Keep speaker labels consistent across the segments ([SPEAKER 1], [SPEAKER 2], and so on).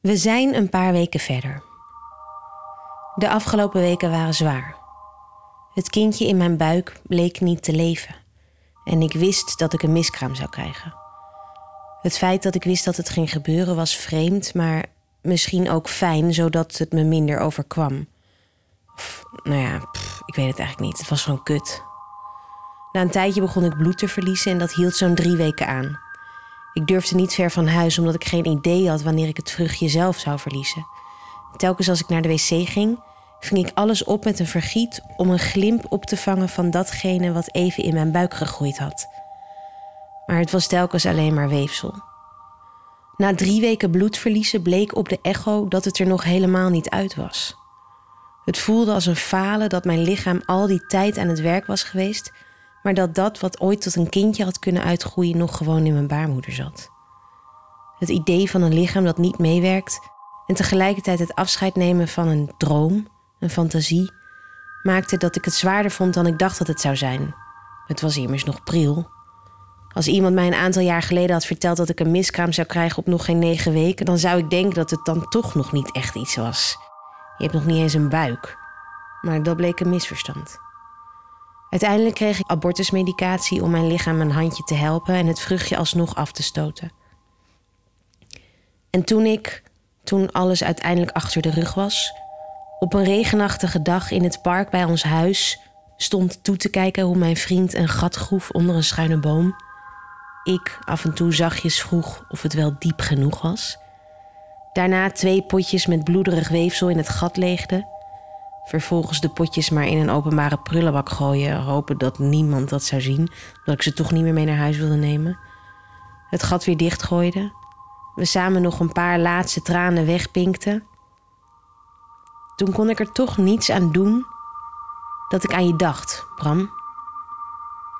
[SPEAKER 1] We zijn een paar weken verder. De afgelopen weken waren zwaar. Het kindje in mijn buik bleek niet te leven. En ik wist dat ik een miskraam zou krijgen. Het feit dat ik wist dat het ging gebeuren was vreemd, maar misschien ook fijn, zodat het me minder overkwam. Of, nou ja, ik weet het eigenlijk niet. Het was gewoon kut. Na een tijdje begon ik bloed te verliezen en dat hield zo'n drie weken aan. Ik durfde niet ver van huis omdat ik geen idee had wanneer ik het vruchtje zelf zou verliezen. Telkens als ik naar de wc ging, ving ik alles op met een vergiet om een glimp op te vangen van datgene wat even in mijn buik gegroeid had. Maar het was telkens alleen maar weefsel. Na drie weken bloedverliezen bleek op de echo dat het er nog helemaal niet uit was. Het voelde als een falen dat mijn lichaam al die tijd aan het werk was geweest, maar dat dat wat ooit tot een kindje had kunnen uitgroeien nog gewoon in mijn baarmoeder zat. Het idee van een lichaam dat niet meewerkt en tegelijkertijd het afscheid nemen van een droom, een fantasie, maakte dat ik het zwaarder vond dan ik dacht dat het zou zijn. Het was immers nog pril. Als iemand mij een aantal jaar geleden had verteld dat ik een miskraam zou krijgen op nog geen negen weken, dan zou ik denken dat het dan toch nog niet echt iets was. Je hebt nog niet eens een buik. Maar dat bleek een misverstand. Uiteindelijk kreeg ik abortusmedicatie om mijn lichaam een handje te helpen en het vruchtje alsnog af te stoten. En toen ik, toen alles uiteindelijk achter de rug was, op een regenachtige dag in het park bij ons huis stond toe te kijken hoe mijn vriend een gat groef onder een schuine boom, ik af en toe zachtjes vroeg of het wel diep genoeg was. Daarna twee potjes met bloederig weefsel in het gat leegde. Vervolgens de potjes maar in een openbare prullenbak gooien, hopen dat niemand dat zou zien, omdat ik ze toch niet meer mee naar huis wilde nemen. Het gat weer dichtgooide. We samen nog een paar laatste tranen wegpinkten. Toen kon ik er toch niets aan doen dat ik aan je dacht, Bram.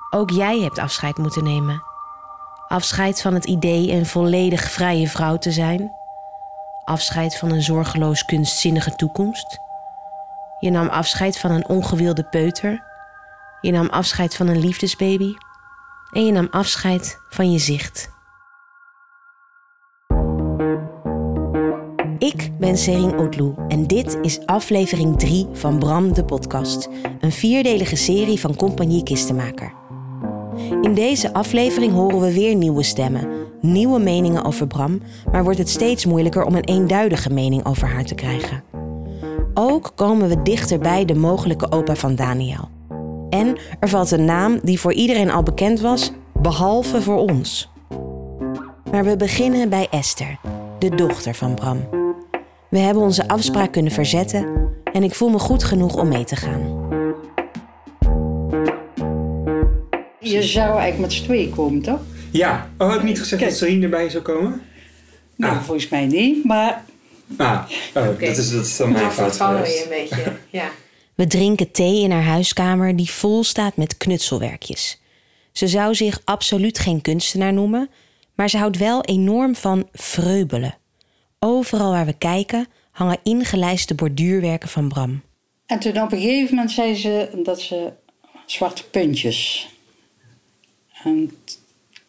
[SPEAKER 1] Ook jij hebt afscheid moeten nemen. Afscheid van het idee een volledig vrije vrouw te zijn. Afscheid van een zorgeloos kunstzinnige toekomst. Je nam afscheid van een ongewilde peuter. Je nam afscheid van een liefdesbaby. En je nam afscheid van je zicht. Ik ben Sering Oetloe en dit is aflevering 3 van Bram de podcast. Een vierdelige serie van Compagnie Kistenmaker. In deze aflevering horen we weer nieuwe stemmen, nieuwe meningen over Bram, maar wordt het steeds moeilijker om een eenduidige mening over haar te krijgen. Ook komen we dichter bij de mogelijke opa van Daniel. En er valt een naam die voor iedereen al bekend was, behalve voor ons. Maar we beginnen bij Esther, de dochter van Bram. We hebben onze afspraak kunnen verzetten en ik voel me goed genoeg om mee te gaan.
[SPEAKER 2] Je zou eigenlijk met z'n tweeën komen, toch?
[SPEAKER 3] Ja, oh, had ik niet gezegd
[SPEAKER 2] Kijk.
[SPEAKER 3] dat Serien erbij zou komen?
[SPEAKER 2] Nou,
[SPEAKER 3] Ah.
[SPEAKER 2] volgens mij niet, maar
[SPEAKER 3] Ah, oh, dat, is, dat is dan mijn fout geweest.
[SPEAKER 1] beetje, ja. We drinken thee in haar huiskamer die vol staat met knutselwerkjes. Ze zou zich absoluut geen kunstenaar noemen, maar ze houdt wel enorm van vreubelen. Overal waar we kijken hangen ingelijste borduurwerken van Bram.
[SPEAKER 2] En toen op een gegeven moment zei ze dat ze zwarte puntjes. En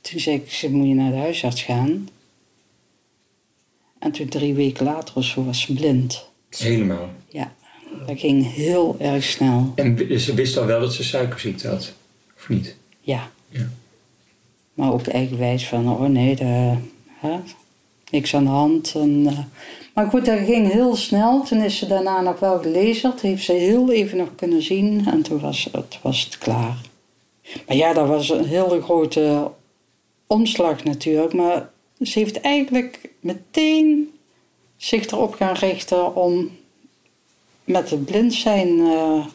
[SPEAKER 2] toen zei ik, ze moet je naar de huisarts gaan. En toen drie weken later of zo was ze blind.
[SPEAKER 3] Helemaal.
[SPEAKER 2] Ja, dat ging heel erg snel.
[SPEAKER 3] En ze wist al wel dat ze suikerziekte had, of niet?
[SPEAKER 2] Ja.
[SPEAKER 3] Ja.
[SPEAKER 2] Maar ook eigenwijs van, oh nee, de, hè, niks aan de hand. En, eh, maar goed, dat ging heel snel. Toen is ze daarna nog wel gelezerd. Heeft ze heel even nog kunnen zien. En toen was het, was het klaar. Maar ja, dat was een hele grote omslag natuurlijk. Maar ze heeft eigenlijk meteen zich erop gaan richten om met het blind zijn eh,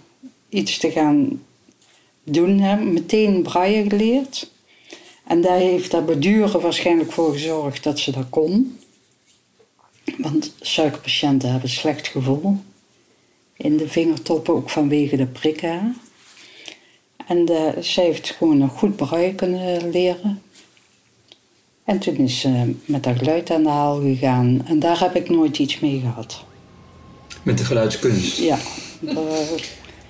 [SPEAKER 2] iets te gaan doen. Hè. Meteen braille geleerd. En daar heeft dat beduren waarschijnlijk voor gezorgd dat ze dat kon. Want suikerpatiënten hebben slecht gevoel. In de vingertoppen, ook vanwege de prikken. En eh, zij heeft gewoon nog goed braille kunnen leren. En toen is ze met dat geluid aan de haal gegaan. En daar heb ik nooit iets mee gehad.
[SPEAKER 3] Met de geluidskunst.
[SPEAKER 2] Ja,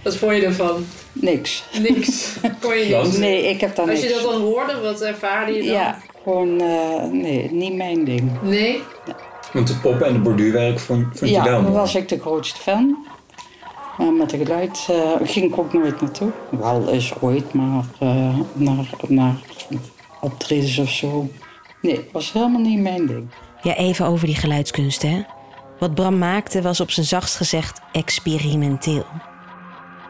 [SPEAKER 4] Wat vond je ervan?
[SPEAKER 2] niks.
[SPEAKER 4] Niks. Kon je niet.
[SPEAKER 2] Nee, ik heb daar
[SPEAKER 4] Als
[SPEAKER 2] niks.
[SPEAKER 4] je dat dan hoorde, wat ervaarde je dan?
[SPEAKER 2] Ja, gewoon, eh, nee, niet mijn ding.
[SPEAKER 4] Nee?
[SPEAKER 3] Want de pop en de borduurwerk vond, vond
[SPEAKER 2] ja,
[SPEAKER 3] je wel
[SPEAKER 2] daar
[SPEAKER 3] mooi.
[SPEAKER 2] was ik de grootste fan. Maar met de geluid eh, ging ik ook nooit naartoe. Wel eens ooit, maar eh, naar, naar optredens of zo. Nee, was helemaal niet mijn ding.
[SPEAKER 1] Ja, even over die geluidskunsten, hè. Wat Bram maakte was op zijn zachtst gezegd experimenteel.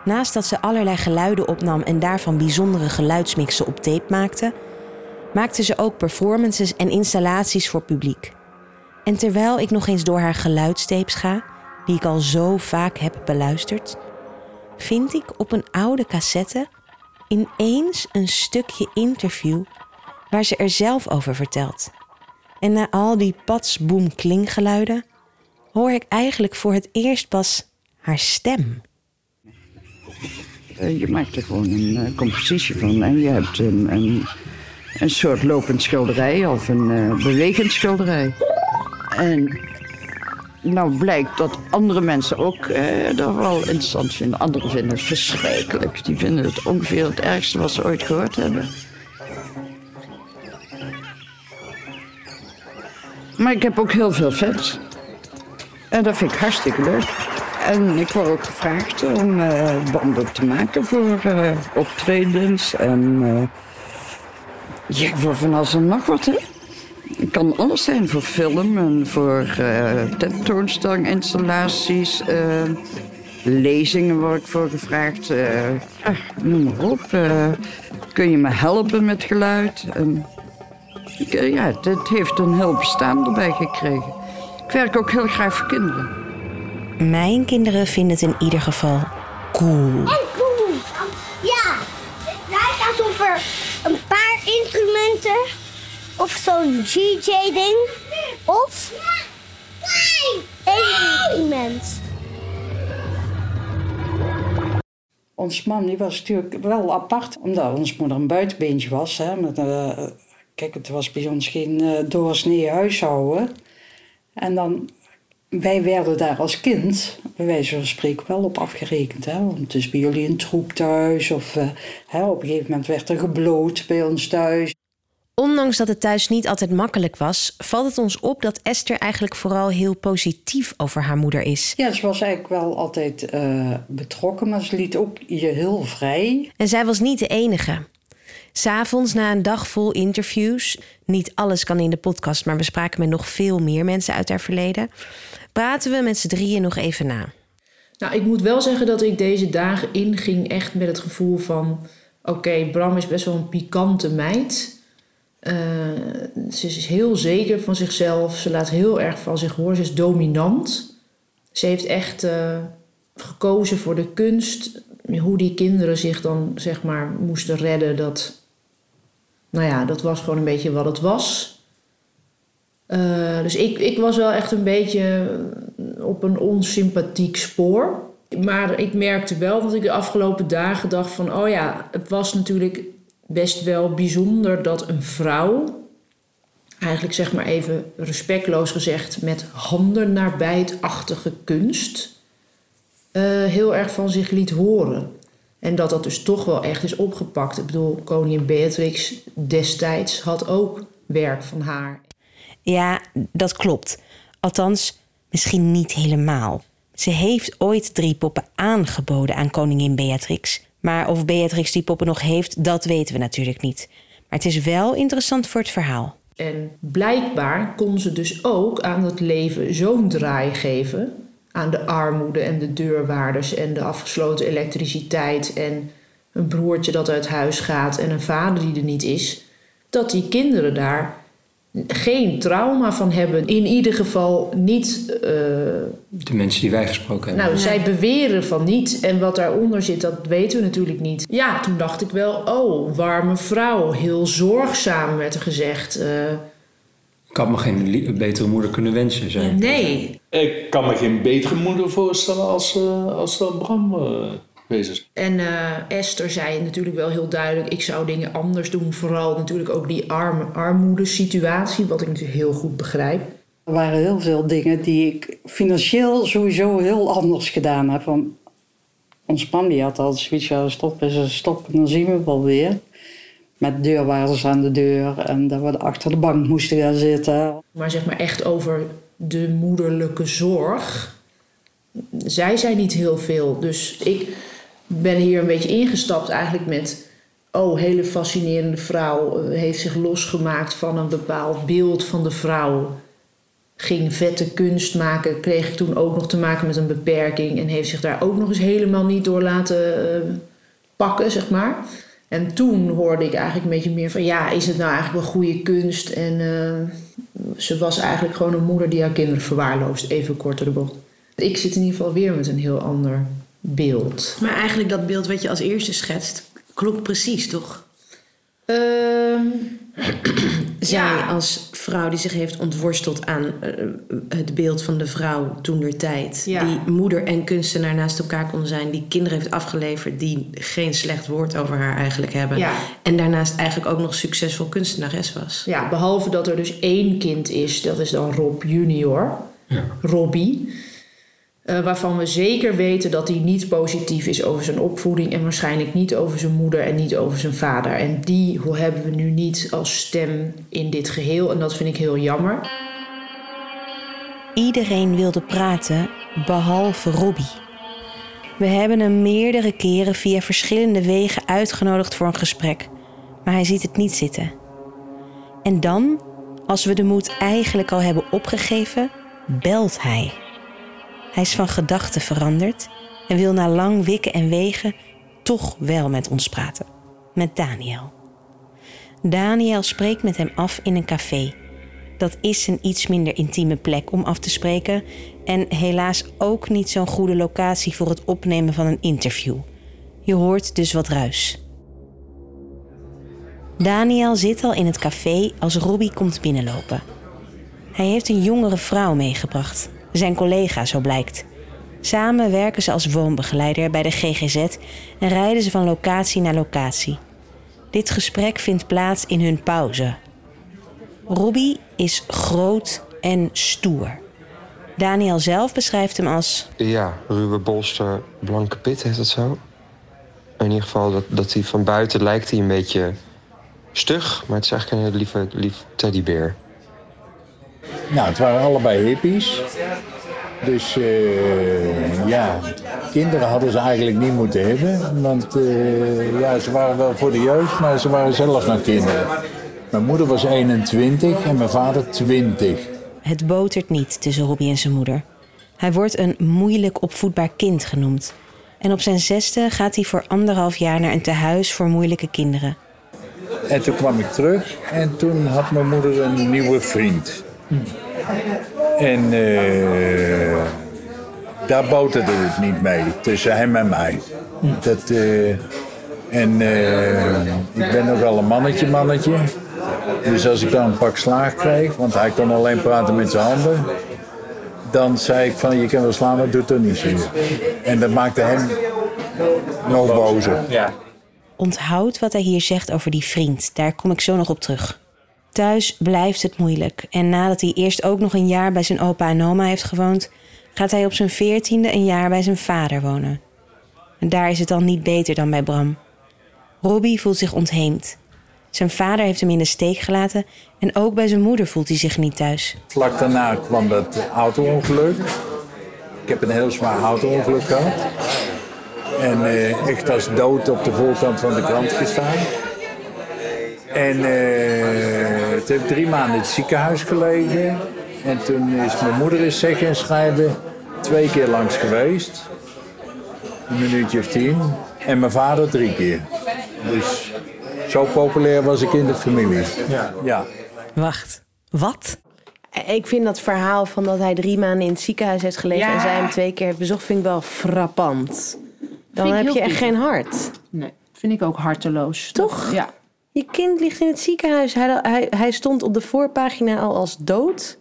[SPEAKER 1] Naast dat ze allerlei geluiden opnam en daarvan bijzondere geluidsmixen op tape maakte, maakte ze ook performances en installaties voor publiek. En terwijl ik nog eens door haar geluidstapes ga, die ik al zo vaak heb beluisterd, vind ik op een oude cassette ineens een stukje interview waar ze er zelf over vertelt. En na al die pats, boem, klinggeluiden hoor ik eigenlijk voor het eerst pas haar stem.
[SPEAKER 5] Eh, je maakt er gewoon een eh, compositie van en je hebt een, een, een soort lopend schilderij of een eh, bewegend schilderij. En nou blijkt dat andere mensen ook dat wel interessant vinden. Anderen vinden het verschrikkelijk. Die vinden het ongeveer het ergste wat ze ooit gehoord hebben. Maar ik heb ook heel veel fans. En dat vind ik hartstikke leuk. En ik word ook gevraagd om eh, banden te maken voor eh, optredens. En eh, ja, voor van alles en nog wat, hè. Het kan alles zijn voor film en voor uh, tentoonstelling, installaties, lezingen word ik voor gevraagd. ja, noem maar op. kun je me helpen met geluid? En, ja, het heeft een heel bestaan erbij gekregen. Ik werk ook heel graag voor kinderen.
[SPEAKER 1] Mijn kinderen vinden het in ieder geval cool.
[SPEAKER 6] En cool. Ja, het lijkt alsof er een paar instrumenten of zo'n DJ-ding of één instrument.
[SPEAKER 2] Ons man die was natuurlijk wel apart, omdat ons moeder een buitenbeentje was. Hè, met, eh, kijk, het was bij ons geen eh, doorsnee huishouden. En dan, wij werden daar als kind, bij wijze van spreken, wel op afgerekend. Hè? Want het is bij jullie een troep thuis. Of eh, hè, op een gegeven moment werd er gebloot bij ons thuis.
[SPEAKER 1] Ondanks dat het thuis niet altijd makkelijk was, valt het ons op dat Esther eigenlijk vooral heel positief over haar moeder is.
[SPEAKER 2] Ja, ze was eigenlijk wel altijd eh, betrokken, maar ze liet ook je heel vrij.
[SPEAKER 1] En zij was niet de enige. S'avonds na een dag vol interviews, niet alles kan in de podcast, maar we spraken met nog veel meer mensen uit haar verleden, praten we met z'n drieën nog even na.
[SPEAKER 4] Nou, ik moet wel zeggen dat ik deze dagen inging echt met het gevoel van... Oké, Bram is best wel een pikante meid. Eh, ze is heel zeker van zichzelf. Ze laat heel erg van zich horen. Ze is dominant. Ze heeft echt eh, gekozen voor de kunst. Hoe die kinderen zich dan, zeg maar, moesten redden, dat... Nou ja, dat was gewoon een beetje wat het was. Eh, dus ik, ik was wel echt een beetje op een onsympathiek spoor. Maar ik merkte wel dat ik de afgelopen dagen dacht van... oh ja, het was natuurlijk best wel bijzonder dat een vrouw... eigenlijk zeg maar even respectloos gezegd... met handen naar bijtachtige kunst... eh, heel erg van zich liet horen. En dat dat dus toch wel echt is opgepakt. Ik bedoel, koningin Beatrix destijds had ook werk van haar.
[SPEAKER 1] Ja, dat klopt. Althans, misschien niet helemaal. Ze heeft ooit drie poppen aangeboden aan koningin Beatrix. Maar of Beatrix die poppen nog heeft, dat weten we natuurlijk niet. Maar het is wel interessant voor het verhaal.
[SPEAKER 4] En blijkbaar kon ze dus ook aan het leven zo'n draai geven. Aan de armoede en de deurwaarders en de afgesloten elektriciteit en een broertje dat uit huis gaat en een vader die er niet is. Dat die kinderen daar geen trauma van hebben. In ieder geval niet. eh,
[SPEAKER 3] De mensen die wij gesproken hebben.
[SPEAKER 4] nou, zij beweren van niet. En wat daaronder zit, dat weten we natuurlijk niet. Ja, toen dacht ik wel, oh, warme vrouw. Heel zorgzaam werd er gezegd. Eh,
[SPEAKER 3] Ik had me geen betere moeder kunnen wensen. Zei. ik.
[SPEAKER 4] nee,
[SPEAKER 7] Ik kan me geen betere moeder voorstellen als, eh, als dat Bram eh geweest is.
[SPEAKER 4] En eh, Esther zei natuurlijk wel heel duidelijk: ik zou dingen anders doen. Vooral natuurlijk ook die arme, armoedesituatie, wat ik natuurlijk heel goed begrijp.
[SPEAKER 2] Er waren heel veel dingen die ik financieel sowieso heel anders gedaan heb. Want ons man die had altijd zoiets van stop is een stop en dan zien we wel weer. Met deurwaarders aan de deur en dat we achter de bank moesten gaan zitten.
[SPEAKER 4] Maar zeg maar echt over de moederlijke zorg. Zij zijn niet heel veel. Dus ik ben hier een beetje ingestapt eigenlijk met... Oh, hele fascinerende vrouw. eh, Heeft zich losgemaakt van een bepaald beeld van de vrouw. Ging vette kunst maken. Kreeg ik toen ook nog te maken met een beperking. En heeft zich daar ook nog eens helemaal niet door laten eh, pakken, zeg maar. En toen hoorde ik eigenlijk een beetje meer van... Ja, is het nou eigenlijk wel goede kunst? En eh, ze was eigenlijk gewoon een moeder die haar kinderen verwaarloost. Even kort door de bocht. Ik zit in ieder geval weer met een heel ander beeld.
[SPEAKER 1] Maar eigenlijk dat beeld wat je als eerste schetst, klopt precies, toch?
[SPEAKER 4] Ehm,
[SPEAKER 1] Zij
[SPEAKER 4] Ja.
[SPEAKER 1] als vrouw die zich heeft ontworsteld aan eh, het beeld van de vrouw toen der tijd.
[SPEAKER 4] Ja.
[SPEAKER 1] Die moeder en kunstenaar naast elkaar kon zijn. Die kinderen heeft afgeleverd die geen slecht woord over haar eigenlijk hebben.
[SPEAKER 4] Ja.
[SPEAKER 1] En daarnaast eigenlijk ook nog succesvol kunstenares was.
[SPEAKER 4] ja, behalve dat er dus één kind is, dat is dan Rob junior.
[SPEAKER 3] Ja.
[SPEAKER 4] Robbie. Eh, waarvan we zeker weten dat hij niet positief is over zijn opvoeding en waarschijnlijk niet over zijn moeder en niet over zijn vader. En die hebben we nu niet als stem in dit geheel en dat vind ik heel jammer.
[SPEAKER 1] Iedereen wilde praten, behalve Robbie. We hebben hem meerdere keren via verschillende wegen uitgenodigd voor een gesprek, maar hij ziet het niet zitten. En dan, als we de moed eigenlijk al hebben opgegeven, belt hij. Hij is van gedachten veranderd en wil na lang wikken en wegen toch wel met ons praten. Met Daniel. Daniel spreekt met hem af in een café. Dat is een iets minder intieme plek om af te spreken en helaas ook niet zo'n goede locatie voor het opnemen van een interview. Je hoort dus wat ruis. Daniel zit al in het café als Robbie komt binnenlopen. Hij heeft een jongere vrouw meegebracht, zijn collega zo blijkt. Samen werken ze als woonbegeleider bij de GGZ en rijden ze van locatie naar locatie. Dit gesprek vindt plaats in hun pauze. Robbie is groot en stoer. Daniel zelf beschrijft hem als
[SPEAKER 8] Ja, ruwe bolster, blanke pit heet dat zo. In ieder geval, dat, dat hij van buiten lijkt hij een beetje stug, maar het is eigenlijk een hele lief teddybeer.
[SPEAKER 9] Nou, het waren allebei hippies. Dus eh, ja, kinderen hadden ze eigenlijk niet moeten hebben. Want eh, ja, ze waren wel voor de jeugd, maar ze waren zelf nog kinderen. Mijn moeder was 21 en mijn vader 20.
[SPEAKER 1] Het botert niet tussen Robbie en zijn moeder. Hij wordt een moeilijk opvoedbaar kind genoemd. En op zijn zesde gaat hij voor anderhalf jaar naar een tehuis voor moeilijke kinderen.
[SPEAKER 9] En toen kwam ik terug en toen had mijn moeder een nieuwe vriend. En eh, daar boterde het niet mee, tussen hem en mij. Dat, eh, en eh, ik ben nogal een mannetje, mannetje. Dus als ik dan een pak slaag kreeg, want hij kon alleen praten met zijn handen. Dan zei ik van, je kan wel slaan, maar doe het toch niet zo. En dat maakte hem nog bozer.
[SPEAKER 3] Ja.
[SPEAKER 1] Onthoud wat hij hier zegt over die vriend. Daar kom ik zo nog op terug. Thuis blijft het moeilijk. En nadat hij eerst ook nog een jaar bij zijn opa en oma heeft gewoond, gaat hij op zijn veertiende een jaar bij zijn vader wonen. En daar is het dan niet beter dan bij Bram. Robbie voelt zich ontheemd. Zijn vader heeft hem in de steek gelaten en ook bij zijn moeder voelt hij zich niet thuis.
[SPEAKER 9] Vlak daarna kwam dat auto-ongeluk. Ik heb een heel zwaar auto-ongeluk gehad. En eh, echt als dood op de voorkant van de krant gestaan. En eh, het heeft drie maanden in het ziekenhuis gelegen. En toen is mijn moeder eens zeggen en schrijven twee keer langs geweest. Een minuutje of tien. En mijn vader drie keer. Dus zo populair was ik in de familie.
[SPEAKER 3] Ja.
[SPEAKER 9] ja.
[SPEAKER 1] Wacht, wat? Ik vind dat verhaal van dat hij drie maanden in het ziekenhuis heeft gelegen
[SPEAKER 4] Ja.
[SPEAKER 1] en zij hem twee keer heeft bezocht, vind ik wel frappant. Dan
[SPEAKER 4] ik
[SPEAKER 1] heb je echt geen hart.
[SPEAKER 4] Nee, vind ik ook harteloos.
[SPEAKER 1] Toch?
[SPEAKER 4] Ja.
[SPEAKER 1] Je kind ligt in het ziekenhuis. Hij, hij, hij stond op de voorpagina al als dood.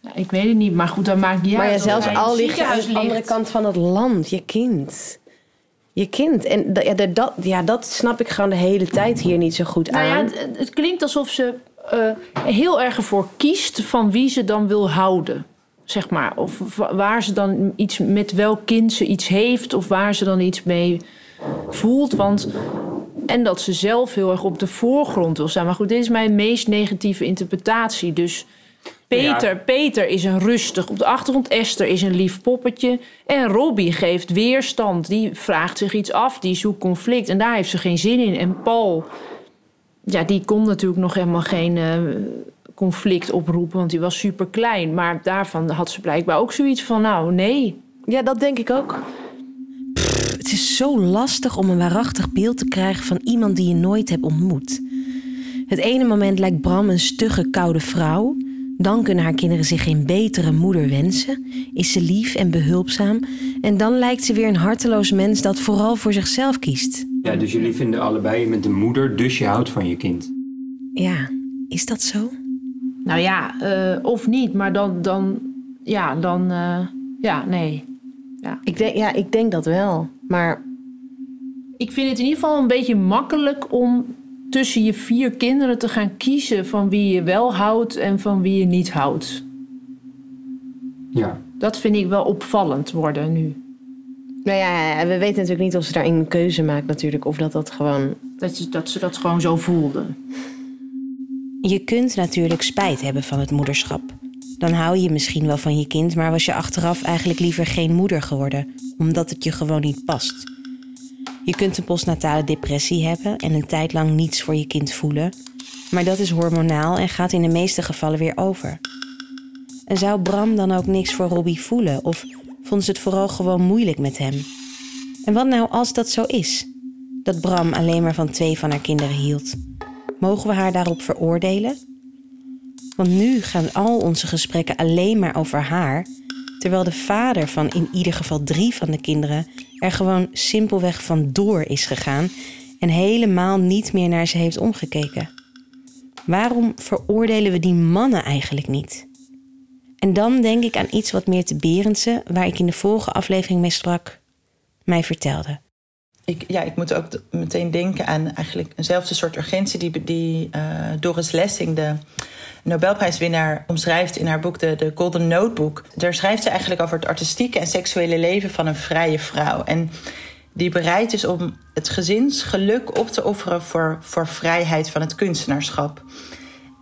[SPEAKER 4] Ja, Ik weet het niet, maar goed, dat maakt niet
[SPEAKER 1] maar
[SPEAKER 4] uit
[SPEAKER 1] ja, zelfs al lig je aan de andere
[SPEAKER 4] ligt.
[SPEAKER 1] kant van het land. Je kind. Je kind. En ja, da- dat, ja, dat snap ik gewoon de hele tijd hier niet zo goed
[SPEAKER 4] Nou ja,
[SPEAKER 1] aan.
[SPEAKER 4] het, het klinkt alsof ze eh, heel erg ervoor kiest van wie ze dan wil houden. Zeg maar. Of wa- waar ze dan iets met welk kind ze iets heeft, of waar ze dan iets mee voelt. Want, en dat ze zelf heel erg op de voorgrond wil staan. Maar goed, dit is mijn meest negatieve interpretatie. Dus Peter, Peter is een rustig. Op de achtergrond Esther is een lief poppetje. En Robbie geeft weerstand. Die vraagt zich iets af. Die zoekt conflict. En daar heeft ze geen zin in. En Paul, ja, die kon natuurlijk nog helemaal geen eh, conflict oproepen. Want die was super klein. Maar daarvan had ze blijkbaar ook zoiets van: nou, nee.
[SPEAKER 1] Ja, dat denk ik ook. Het is zo lastig om een waarachtig beeld te krijgen van iemand die je nooit hebt ontmoet. Het ene moment lijkt Bram een stugge, koude vrouw. Dan kunnen haar kinderen zich geen betere moeder wensen. Is ze lief en behulpzaam. En dan lijkt ze weer een harteloos mens dat vooral voor zichzelf kiest.
[SPEAKER 10] Ja, dus jullie vinden allebei met een moeder, dus je houdt van je kind.
[SPEAKER 1] Ja, is dat zo?
[SPEAKER 4] Nou ja, eh, of niet. Maar dan, dan ja, dan, eh, ja, nee. Ja.
[SPEAKER 1] Ik denk, ja, ik denk dat wel. Maar
[SPEAKER 4] Ik vind het in ieder geval een beetje makkelijk om tussen je vier kinderen te gaan kiezen van wie je wel houdt en van wie je niet houdt.
[SPEAKER 10] Ja.
[SPEAKER 4] Dat vind ik wel opvallend worden nu.
[SPEAKER 1] nou ja, we weten natuurlijk niet of ze daarin een keuze maakt natuurlijk. Of dat dat gewoon...
[SPEAKER 4] Dat, ze- dat ze dat gewoon zo voelde.
[SPEAKER 1] Je kunt natuurlijk spijt hebben van het moederschap. Dan hou je misschien wel van je kind, maar was je achteraf eigenlijk liever geen moeder geworden, omdat het je gewoon niet past. Je kunt een postnatale depressie hebben en een tijd lang niets voor je kind voelen, maar dat is hormonaal en gaat in de meeste gevallen weer over. En zou Bram dan ook niks voor Robbie voelen of vond ze het vooral gewoon moeilijk met hem? En wat nou als dat zo is? Dat Bram alleen maar van twee van haar kinderen hield. Mogen we haar daarop veroordelen? Want nu gaan al onze gesprekken alleen maar over haar, terwijl de vader van in ieder geval drie van de kinderen er gewoon simpelweg vandoor is gegaan en helemaal niet meer naar ze heeft omgekeken. Waarom veroordelen we die mannen eigenlijk niet? En dan denk ik aan iets wat meer te Berendse, waar ik in de vorige aflevering mee sprak, mij vertelde.
[SPEAKER 11] Ik, ja, ik moet ook meteen denken aan eigenlijk eenzelfde soort urgentie die, die eh, Doris Lessing, de Nobelprijswinnaar, omschrijft in haar boek de, de Golden Notebook. Daar schrijft ze eigenlijk over het artistieke en seksuele leven van een vrije vrouw. En die bereid is om het gezinsgeluk op te offeren voor, voor vrijheid van het kunstenaarschap.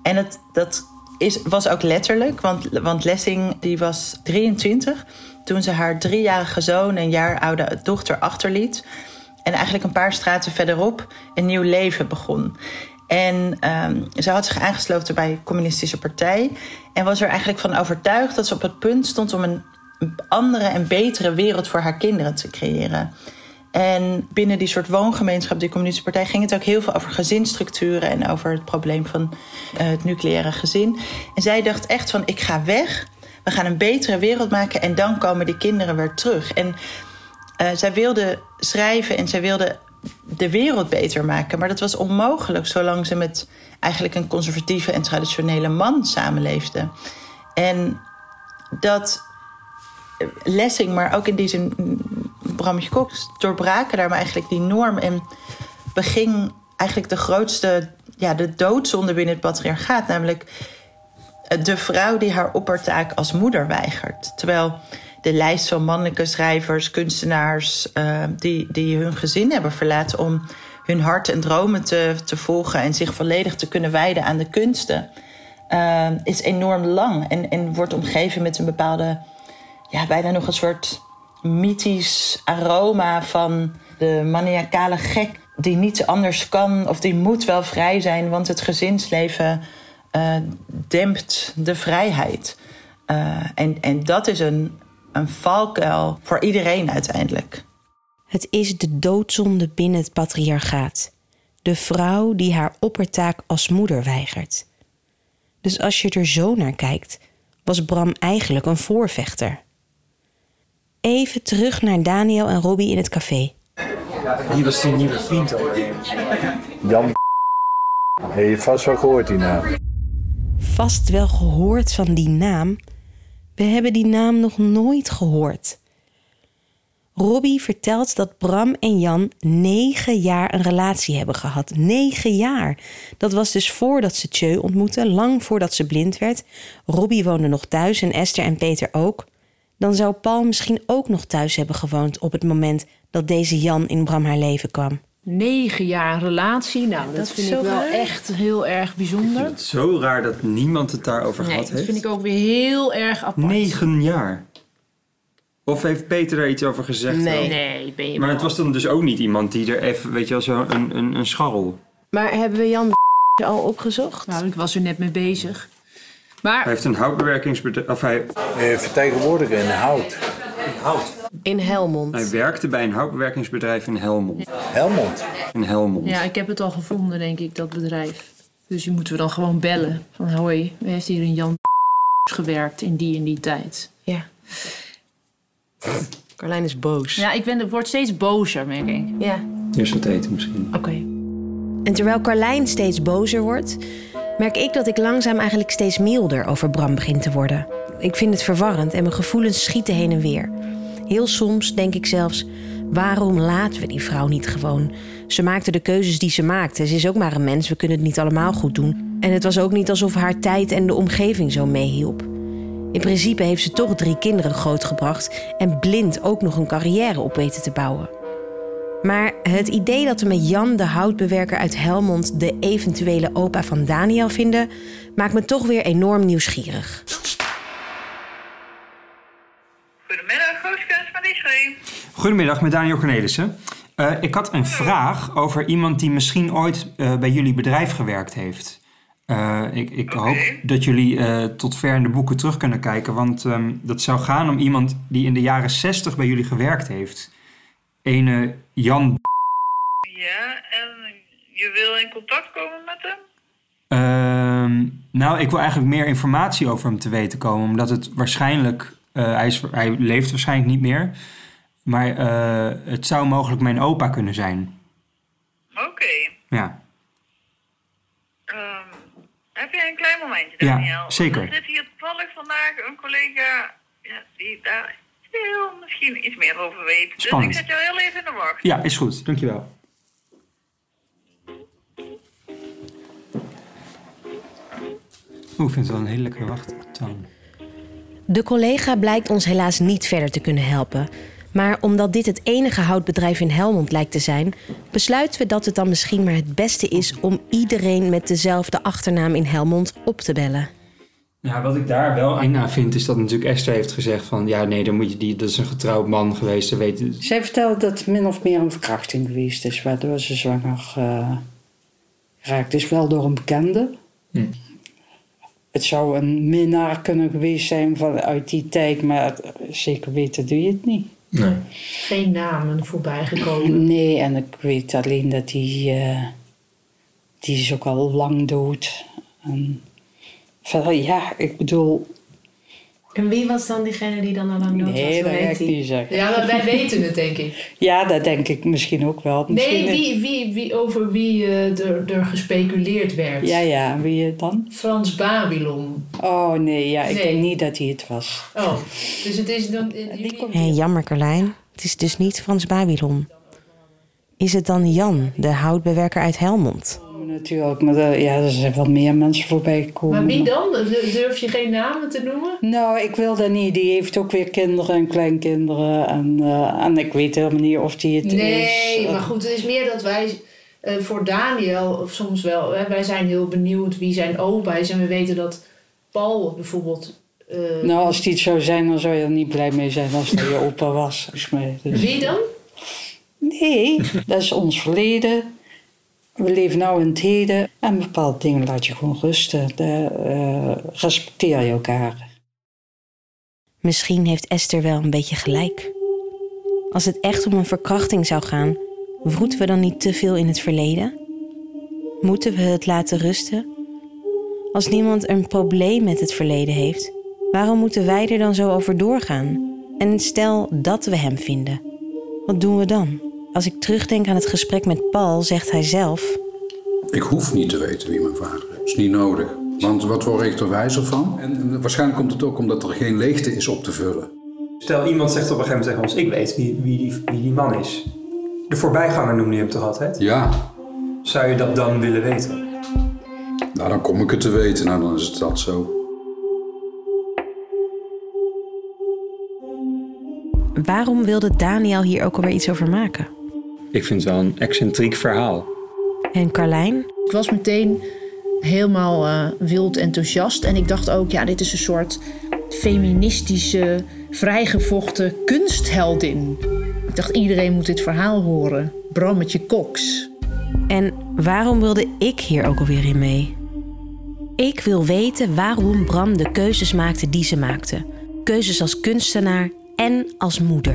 [SPEAKER 11] En dat, dat is, was ook letterlijk, want, want Lessing die was 23 toen ze haar driejarige zoon en jaar oude dochter achterliet. En eigenlijk een paar straten verderop een nieuw leven begon. En ehm, ze had zich aangesloten bij de Communistische Partij. En was er eigenlijk van overtuigd dat ze op het punt stond om een andere en betere wereld voor haar kinderen te creëren. En binnen die soort woongemeenschap, die Communistische Partij, ging het ook heel veel over gezinsstructuren en over het probleem van eh, het nucleaire gezin. En zij dacht echt van: ik ga weg, we gaan een betere wereld maken en dan komen die kinderen weer terug. En eh, zij wilde schrijven en zij wilde de wereld beter maken. Maar dat was onmogelijk zolang ze met eigenlijk een conservatieve en traditionele man samenleefde. En dat Lessing, maar ook in die zin mm, Bram Cox, doorbraken daar maar eigenlijk die norm en beging eigenlijk de grootste, ja, de doodzonde binnen het patriarchaat. Namelijk de vrouw die haar oppertaak als moeder weigert. Terwijl de lijst van mannelijke schrijvers, kunstenaars, eh, die, die hun gezin hebben verlaten om hun hart en dromen te, te volgen en zich volledig te kunnen wijden aan de kunsten, eh, is enorm lang en, en wordt omgeven met een bepaalde, ja, bijna nog een soort mythisch aroma van de maniacale gek die niets anders kan of die moet wel vrij zijn, want het gezinsleven eh, dempt de vrijheid. En, en dat is een, een valkuil voor iedereen uiteindelijk.
[SPEAKER 1] Het is de doodzonde binnen het patriarchaat. De vrouw die haar oppertaak als moeder weigert. Dus als je er zo naar kijkt, was Bram eigenlijk een voorvechter. Even terug naar Daniel en Robbie in het café.
[SPEAKER 3] Hier was die nieuwe vriend al.
[SPEAKER 9] Jan. Heb je vast wel gehoord die naam?
[SPEAKER 1] Vast wel gehoord van die naam. We hebben die naam nog nooit gehoord. Robbie vertelt dat Bram en Jan negen jaar een relatie hebben gehad. Negen jaar. Dat was dus voordat ze Tjeu ontmoetten, lang voordat ze blind werd. Robbie woonde nog thuis en Esther en Peter ook. Dan zou Paul misschien ook nog thuis hebben gewoond op het moment dat deze Jan in Bram haar leven kwam.
[SPEAKER 4] Negen jaar relatie. Nou, dat,
[SPEAKER 1] dat
[SPEAKER 4] vind ik wel
[SPEAKER 1] raar.
[SPEAKER 4] echt heel erg bijzonder.
[SPEAKER 10] Het is zo raar dat niemand het daarover
[SPEAKER 4] Nee,
[SPEAKER 10] gehad
[SPEAKER 4] dat
[SPEAKER 10] heeft.
[SPEAKER 4] vind ik ook weer heel erg apart.
[SPEAKER 10] Negen jaar. Of heeft Peter daar iets over gezegd?
[SPEAKER 1] Nee.
[SPEAKER 10] dan?
[SPEAKER 4] Nee, ben je
[SPEAKER 10] Maar het was dan dus ook niet iemand die er even, weet je wel, zo een, een, een scharrel.
[SPEAKER 1] Maar hebben we Jan al opgezocht?
[SPEAKER 4] Nou, ik was er net mee bezig. Maar
[SPEAKER 10] Hij heeft een houtbewerkingsbedrijf, of hij,
[SPEAKER 9] Eh, vertegenwoordiger in hout.
[SPEAKER 1] In Helmond.
[SPEAKER 10] hij werkte bij een houtbewerkingsbedrijf in Helmond.
[SPEAKER 9] Helmond.
[SPEAKER 10] In Helmond.
[SPEAKER 4] ja, ik heb het al gevonden, denk ik, dat bedrijf. Dus die moeten we dan gewoon bellen. Van hoi, er heeft hier een Jan gewerkt in die en die tijd.
[SPEAKER 1] Ja. Carlijn is boos.
[SPEAKER 4] Ja, ik, ben, ik word steeds bozer, merk ik.
[SPEAKER 1] Ja.
[SPEAKER 10] Eerst wat eten misschien.
[SPEAKER 1] Oké. En terwijl Carlijn steeds bozer wordt, merk ik dat ik langzaam eigenlijk steeds milder over Bram begin te worden. Ik vind het verwarrend en mijn gevoelens schieten heen en weer. Heel soms denk ik zelfs: waarom laten we die vrouw niet gewoon? Ze maakte de keuzes die ze maakte. Ze is ook maar een mens, we kunnen het niet allemaal goed doen. En het was ook niet alsof haar tijd en de omgeving zo meehielp. In principe heeft ze toch drie kinderen grootgebracht en blind ook nog een carrière op weten te bouwen. Maar het idee dat we met Jan, de houtbewerker uit Helmond, de eventuele opa van Daniel vinden, maakt me toch weer enorm nieuwsgierig.
[SPEAKER 12] Goedemiddag,
[SPEAKER 10] met Daniel Cornelissen. Eh, ik had een vraag over iemand die misschien ooit eh, bij jullie bedrijf gewerkt heeft. Eh, ik ik hoop dat jullie tot ver in de boeken terug kunnen kijken, want ehm, dat zou gaan om iemand die in de jaren 60 bij jullie gewerkt heeft. Ene Jan.
[SPEAKER 12] Ja, en je wil in contact komen met hem?
[SPEAKER 10] Ehm, nou, ik wil eigenlijk meer informatie over hem te weten komen, omdat het waarschijnlijk, hij, is, hij leeft waarschijnlijk niet meer, maar eh, het zou mogelijk mijn opa kunnen zijn.
[SPEAKER 12] Oké.
[SPEAKER 10] Ja.
[SPEAKER 12] Ehm, heb jij een klein momentje,
[SPEAKER 10] Ja,
[SPEAKER 12] Daniel?
[SPEAKER 10] zeker.
[SPEAKER 12] Er zit hier toevallig vandaag een collega ja, die daar heel misschien iets meer over weet.
[SPEAKER 10] Spannend.
[SPEAKER 12] Dus ik zet jou heel even in de wacht.
[SPEAKER 10] Ja, is goed. Dankjewel. Oeh, ik vind het wel een hele lekkere wachttoon.
[SPEAKER 1] De collega blijkt ons helaas niet verder te kunnen helpen. Maar omdat dit het enige houtbedrijf in Helmond lijkt te zijn, besluiten we dat het dan misschien maar het beste is om iedereen met dezelfde achternaam in Helmond op te bellen.
[SPEAKER 10] Ja, wat ik daar wel eng aan vind, is dat natuurlijk Esther heeft gezegd van... ja, nee, dan moet je die, dat is een getrouwd man geweest, ze weet het.
[SPEAKER 2] Zij vertelde dat het min of meer een verkrachting geweest is, waardoor ze zwanger eh geraakt is. Wel door een bekende.
[SPEAKER 10] Hm.
[SPEAKER 2] Het zou een minnaar kunnen geweest zijn vanuit die tijd, maar zeker weten doe je het niet.
[SPEAKER 10] Nee.
[SPEAKER 4] Geen namen voorbij gekomen.
[SPEAKER 2] Nee, en ik weet alleen dat die, eh, die is ook al lang dood. En verder, ja, ik bedoel,
[SPEAKER 1] En wie was dan diegene die dan al lang dood
[SPEAKER 2] nee, dat ga ik niet zeggen.
[SPEAKER 4] Ja, maar wij weten het, denk ik.
[SPEAKER 2] Ja, dat denk ik misschien ook wel. Misschien
[SPEAKER 4] Nee, wie, wie, wie, over wie eh, er, er gespeculeerd werd.
[SPEAKER 2] Ja, ja, wie dan?
[SPEAKER 4] Frans Babylon.
[SPEAKER 2] Oh nee, ja, ik
[SPEAKER 4] Nee.
[SPEAKER 2] denk niet dat hij het was.
[SPEAKER 4] Oh, dus het is dan... jullie-
[SPEAKER 1] Hé, jammer Carlijn. Het is dus niet Frans Babylon. Is het dan Jan, de houtbewerker uit Helmond?
[SPEAKER 2] Natuurlijk, maar er- ja, er zijn wel meer mensen voorbij gekomen.
[SPEAKER 4] Maar wie dan? Durf je geen namen te noemen?
[SPEAKER 2] Nou, ik wil dat niet. Die heeft ook weer kinderen en kleinkinderen. En, eh, en ik weet helemaal niet of die het is.
[SPEAKER 4] Nee,
[SPEAKER 2] Eh,
[SPEAKER 4] maar goed, het is meer dat wij eh, voor Daniel of soms wel, hè, wij zijn heel benieuwd wie zijn opa is en we weten dat Paul bijvoorbeeld.
[SPEAKER 2] Nou, als die het zou zijn, dan zou je er niet blij mee zijn als dat je opa was. volgens mij. Dus-
[SPEAKER 4] Wie dan?
[SPEAKER 2] Nee, dat is ons verleden. We leven nou in het heden. En bepaalde dingen laat je gewoon rusten. Daar, eh, respecteer je elkaar.
[SPEAKER 1] Misschien heeft Esther wel een beetje gelijk. Als het echt om een verkrachting zou gaan, wroeten we dan niet te veel in het verleden? Moeten we het laten rusten? Als niemand een probleem met het verleden heeft, waarom moeten wij er dan zo over doorgaan? En stel dat we hem vinden, wat doen we dan? Als ik terugdenk aan het gesprek met Paul, zegt hij zelf:
[SPEAKER 13] Ik hoef niet te weten wie mijn vader is. Dat is niet nodig. Want wat word ik er wijzer van? En, waarschijnlijk komt het ook omdat er geen leegte is op te vullen.
[SPEAKER 10] Stel, iemand zegt op een gegeven moment tegen ons, ik weet wie, wie, die, wie die man is. De voorbijganger noemde je hem toch altijd?
[SPEAKER 13] Ja,
[SPEAKER 10] Zou je dat dan willen weten?
[SPEAKER 13] nou dan kom ik het te weten. Nou, dan is het dat zo.
[SPEAKER 1] Waarom wilde Daniel hier ook alweer iets over maken?
[SPEAKER 10] Ik vind het wel een excentriek verhaal.
[SPEAKER 1] En Carlijn?
[SPEAKER 4] Ik was meteen helemaal eh, wild enthousiast. En ik dacht ook, ja, dit is een soort feministische, vrijgevochten kunstheldin. Ik dacht, iedereen moet dit verhaal horen. Brammetje Cox.
[SPEAKER 1] En waarom wilde ik hier ook alweer in mee? Ik wil weten waarom Bram de keuzes maakte die ze maakte. Keuzes als kunstenaar en als moeder.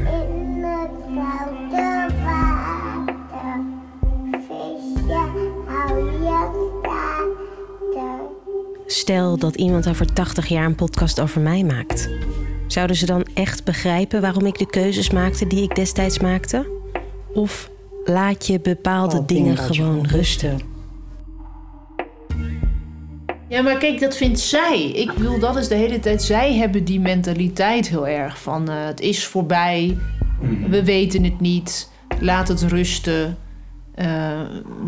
[SPEAKER 1] Stel dat iemand over 80 jaar een podcast over mij maakt. Zouden ze dan echt begrijpen waarom ik de keuzes maakte die ik destijds maakte? Of laat je bepaalde dingen gewoon rusten?
[SPEAKER 4] Ja, maar kijk, dat vindt zij. Ik bedoel, dat is de hele tijd. Zij hebben die mentaliteit heel erg van eh, het is voorbij, we weten het niet, laat het rusten. Eh,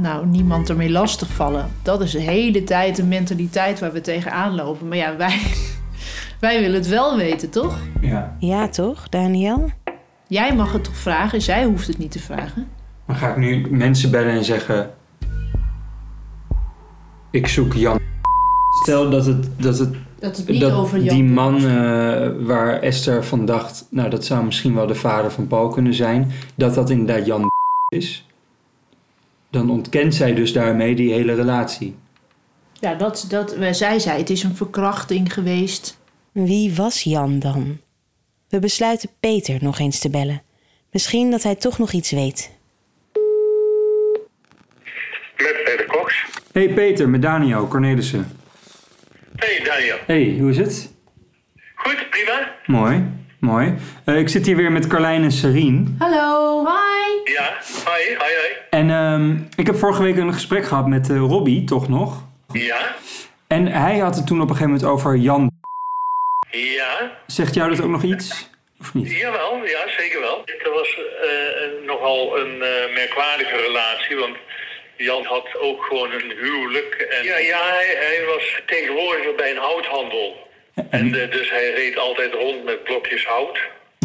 [SPEAKER 4] nou, niemand ermee lastigvallen. Dat is de hele tijd de mentaliteit waar we tegenaan lopen. Maar ja, wij, wij willen het wel weten, toch?
[SPEAKER 10] Ja.
[SPEAKER 1] Ja, toch, Daniel?
[SPEAKER 4] Jij mag het toch vragen, zij hoeft het niet te vragen.
[SPEAKER 10] Dan ga ik nu mensen bellen en zeggen... Ik zoek Jan. Stel dat het... Dat het
[SPEAKER 4] Dat het niet over Jan
[SPEAKER 10] die man eh, waar Esther van dacht... Nou, dat zou misschien wel de vader van Paul kunnen zijn. Dat dat inderdaad Jan is. Dan ontkent zij dus daarmee die hele relatie.
[SPEAKER 4] Ja, dat, dat, zij zei, het is een verkrachting geweest.
[SPEAKER 1] Wie was Jan dan? We besluiten Peter nog eens te bellen. Misschien dat hij toch nog iets weet.
[SPEAKER 14] Met Peter Cox.
[SPEAKER 10] Hey Peter, met Daniel Cornelissen.
[SPEAKER 14] Hey Daniel.
[SPEAKER 10] Hey, hoe is het?
[SPEAKER 14] Goed, prima.
[SPEAKER 10] Mooi, mooi. Eh, ik zit hier weer met Carlijn en Serien.
[SPEAKER 4] Hallo. Hi.
[SPEAKER 14] Ja, hi, hi, hi.
[SPEAKER 10] En ehm, ik heb vorige week een gesprek gehad met eh, Robbie, toch nog?
[SPEAKER 14] Ja,
[SPEAKER 10] En hij had het toen op een gegeven moment over Jan.
[SPEAKER 14] ja.
[SPEAKER 10] Zegt jou dat ook nog iets? Of niet?
[SPEAKER 14] Jawel, ja, zeker wel. Het was eh, nogal een eh, merkwaardige relatie, want Jan had ook gewoon een huwelijk. En ja, ja hij, hij was tegenwoordiger bij een houthandel. En eh, dus hij reed altijd rond met blokjes hout.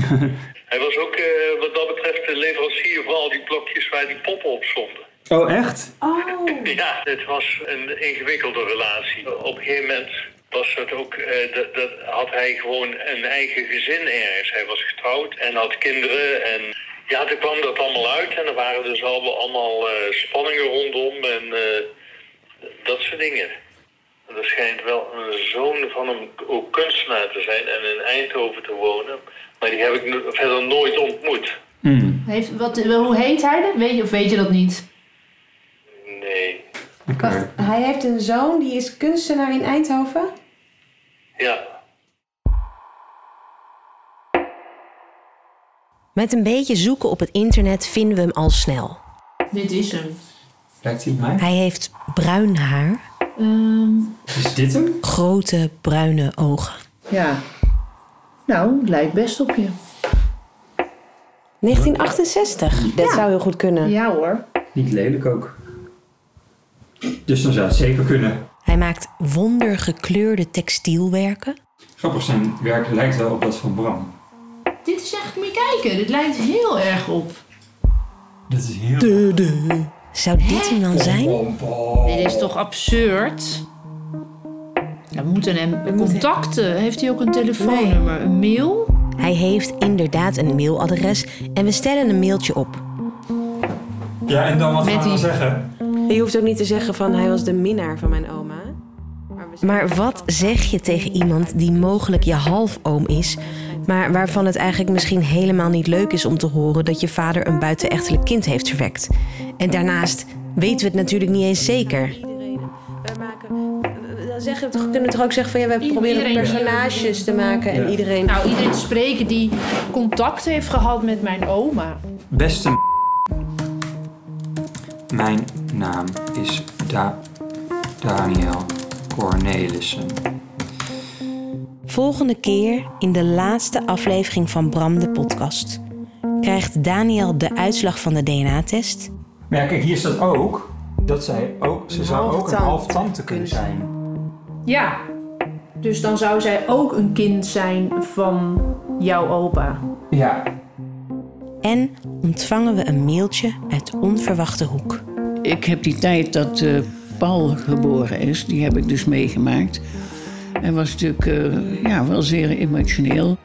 [SPEAKER 14] hij was ook eh, wat dat betreft de leverancier van al die blokjes waar die poppen op stonden.
[SPEAKER 10] Oh, echt?
[SPEAKER 14] Ja, het was een ingewikkelde relatie. Op een gegeven moment was het ook, eh, dat, dat had hij gewoon een eigen gezin ergens. Hij was getrouwd en had kinderen en ja, toen kwam dat allemaal uit en er waren dus al- allemaal eh, spanningen rondom en eh, dat soort dingen. En er schijnt wel een zoon van hem ook kunstenaar te zijn en in Eindhoven te wonen, maar die heb ik verder nooit ontmoet.
[SPEAKER 4] Heeft, wat, hoe heet hij? dan? Weet je, of weet je dat niet?
[SPEAKER 14] Nee.
[SPEAKER 1] Wacht, hij heeft een zoon die is kunstenaar in Eindhoven?
[SPEAKER 14] Ja.
[SPEAKER 1] Met een beetje zoeken op het internet vinden we hem al snel.
[SPEAKER 4] Dit is hem.
[SPEAKER 10] Lijkt hij mij?
[SPEAKER 1] Hij heeft bruin haar,
[SPEAKER 4] Ehm,
[SPEAKER 10] Is dit hem?
[SPEAKER 1] grote bruine ogen.
[SPEAKER 4] ja. Nou, het lijkt best op je.
[SPEAKER 1] 1968, dat zou heel goed kunnen.
[SPEAKER 4] Ja hoor.
[SPEAKER 10] Niet lelijk ook. Dus dan zou het zeker kunnen.
[SPEAKER 1] Hij maakt wondergekleurde textielwerken.
[SPEAKER 10] Grappig, zijn werk lijkt wel op dat van Bram.
[SPEAKER 4] Dit is echt, moet je kijken, dit lijkt heel erg op.
[SPEAKER 10] Dat is heel...
[SPEAKER 1] Zou dit hem dan zijn?
[SPEAKER 4] Dit is toch absurd? Ja, we moeten hem contacten. Heeft hij ook een telefoonnummer? Een mail?
[SPEAKER 1] Hij heeft inderdaad een mailadres en we stellen een mailtje op.
[SPEAKER 10] Ja, en dan wat
[SPEAKER 1] Met
[SPEAKER 10] gaan we
[SPEAKER 1] die-
[SPEAKER 10] zeggen?
[SPEAKER 1] Je hoeft ook niet te zeggen van hij was de minnaar van mijn oma. Maar wat zeg je tegen iemand die mogelijk je halfoom is, maar waarvan het eigenlijk misschien helemaal niet leuk is om te horen dat je vader een buitenechtelijk kind heeft verwekt? En daarnaast weten we het natuurlijk niet eens zeker. Zeggen, we kunnen toch ook zeggen van ja, we proberen personages te maken en iedereen.
[SPEAKER 4] Nou, iedereen te spreken die contact heeft gehad met mijn oma.
[SPEAKER 10] Beste m- Mijn naam is da Daniel Cornelissen.
[SPEAKER 1] Volgende keer in de laatste aflevering van Bram de podcast krijgt Daniel de uitslag van de DNA-test.
[SPEAKER 10] Maar ja, kijk, hier staat ook dat zij ook... Ze zou ook een halftante kunnen zijn.
[SPEAKER 4] Ja. Dus dan zou zij ook een kind zijn van jouw opa.
[SPEAKER 10] Ja.
[SPEAKER 1] En ontvangen we een mailtje uit onverwachte hoek.
[SPEAKER 15] Ik heb die tijd dat eh, Paul geboren is, die heb ik dus meegemaakt. En was natuurlijk eh, ja, wel zeer emotioneel.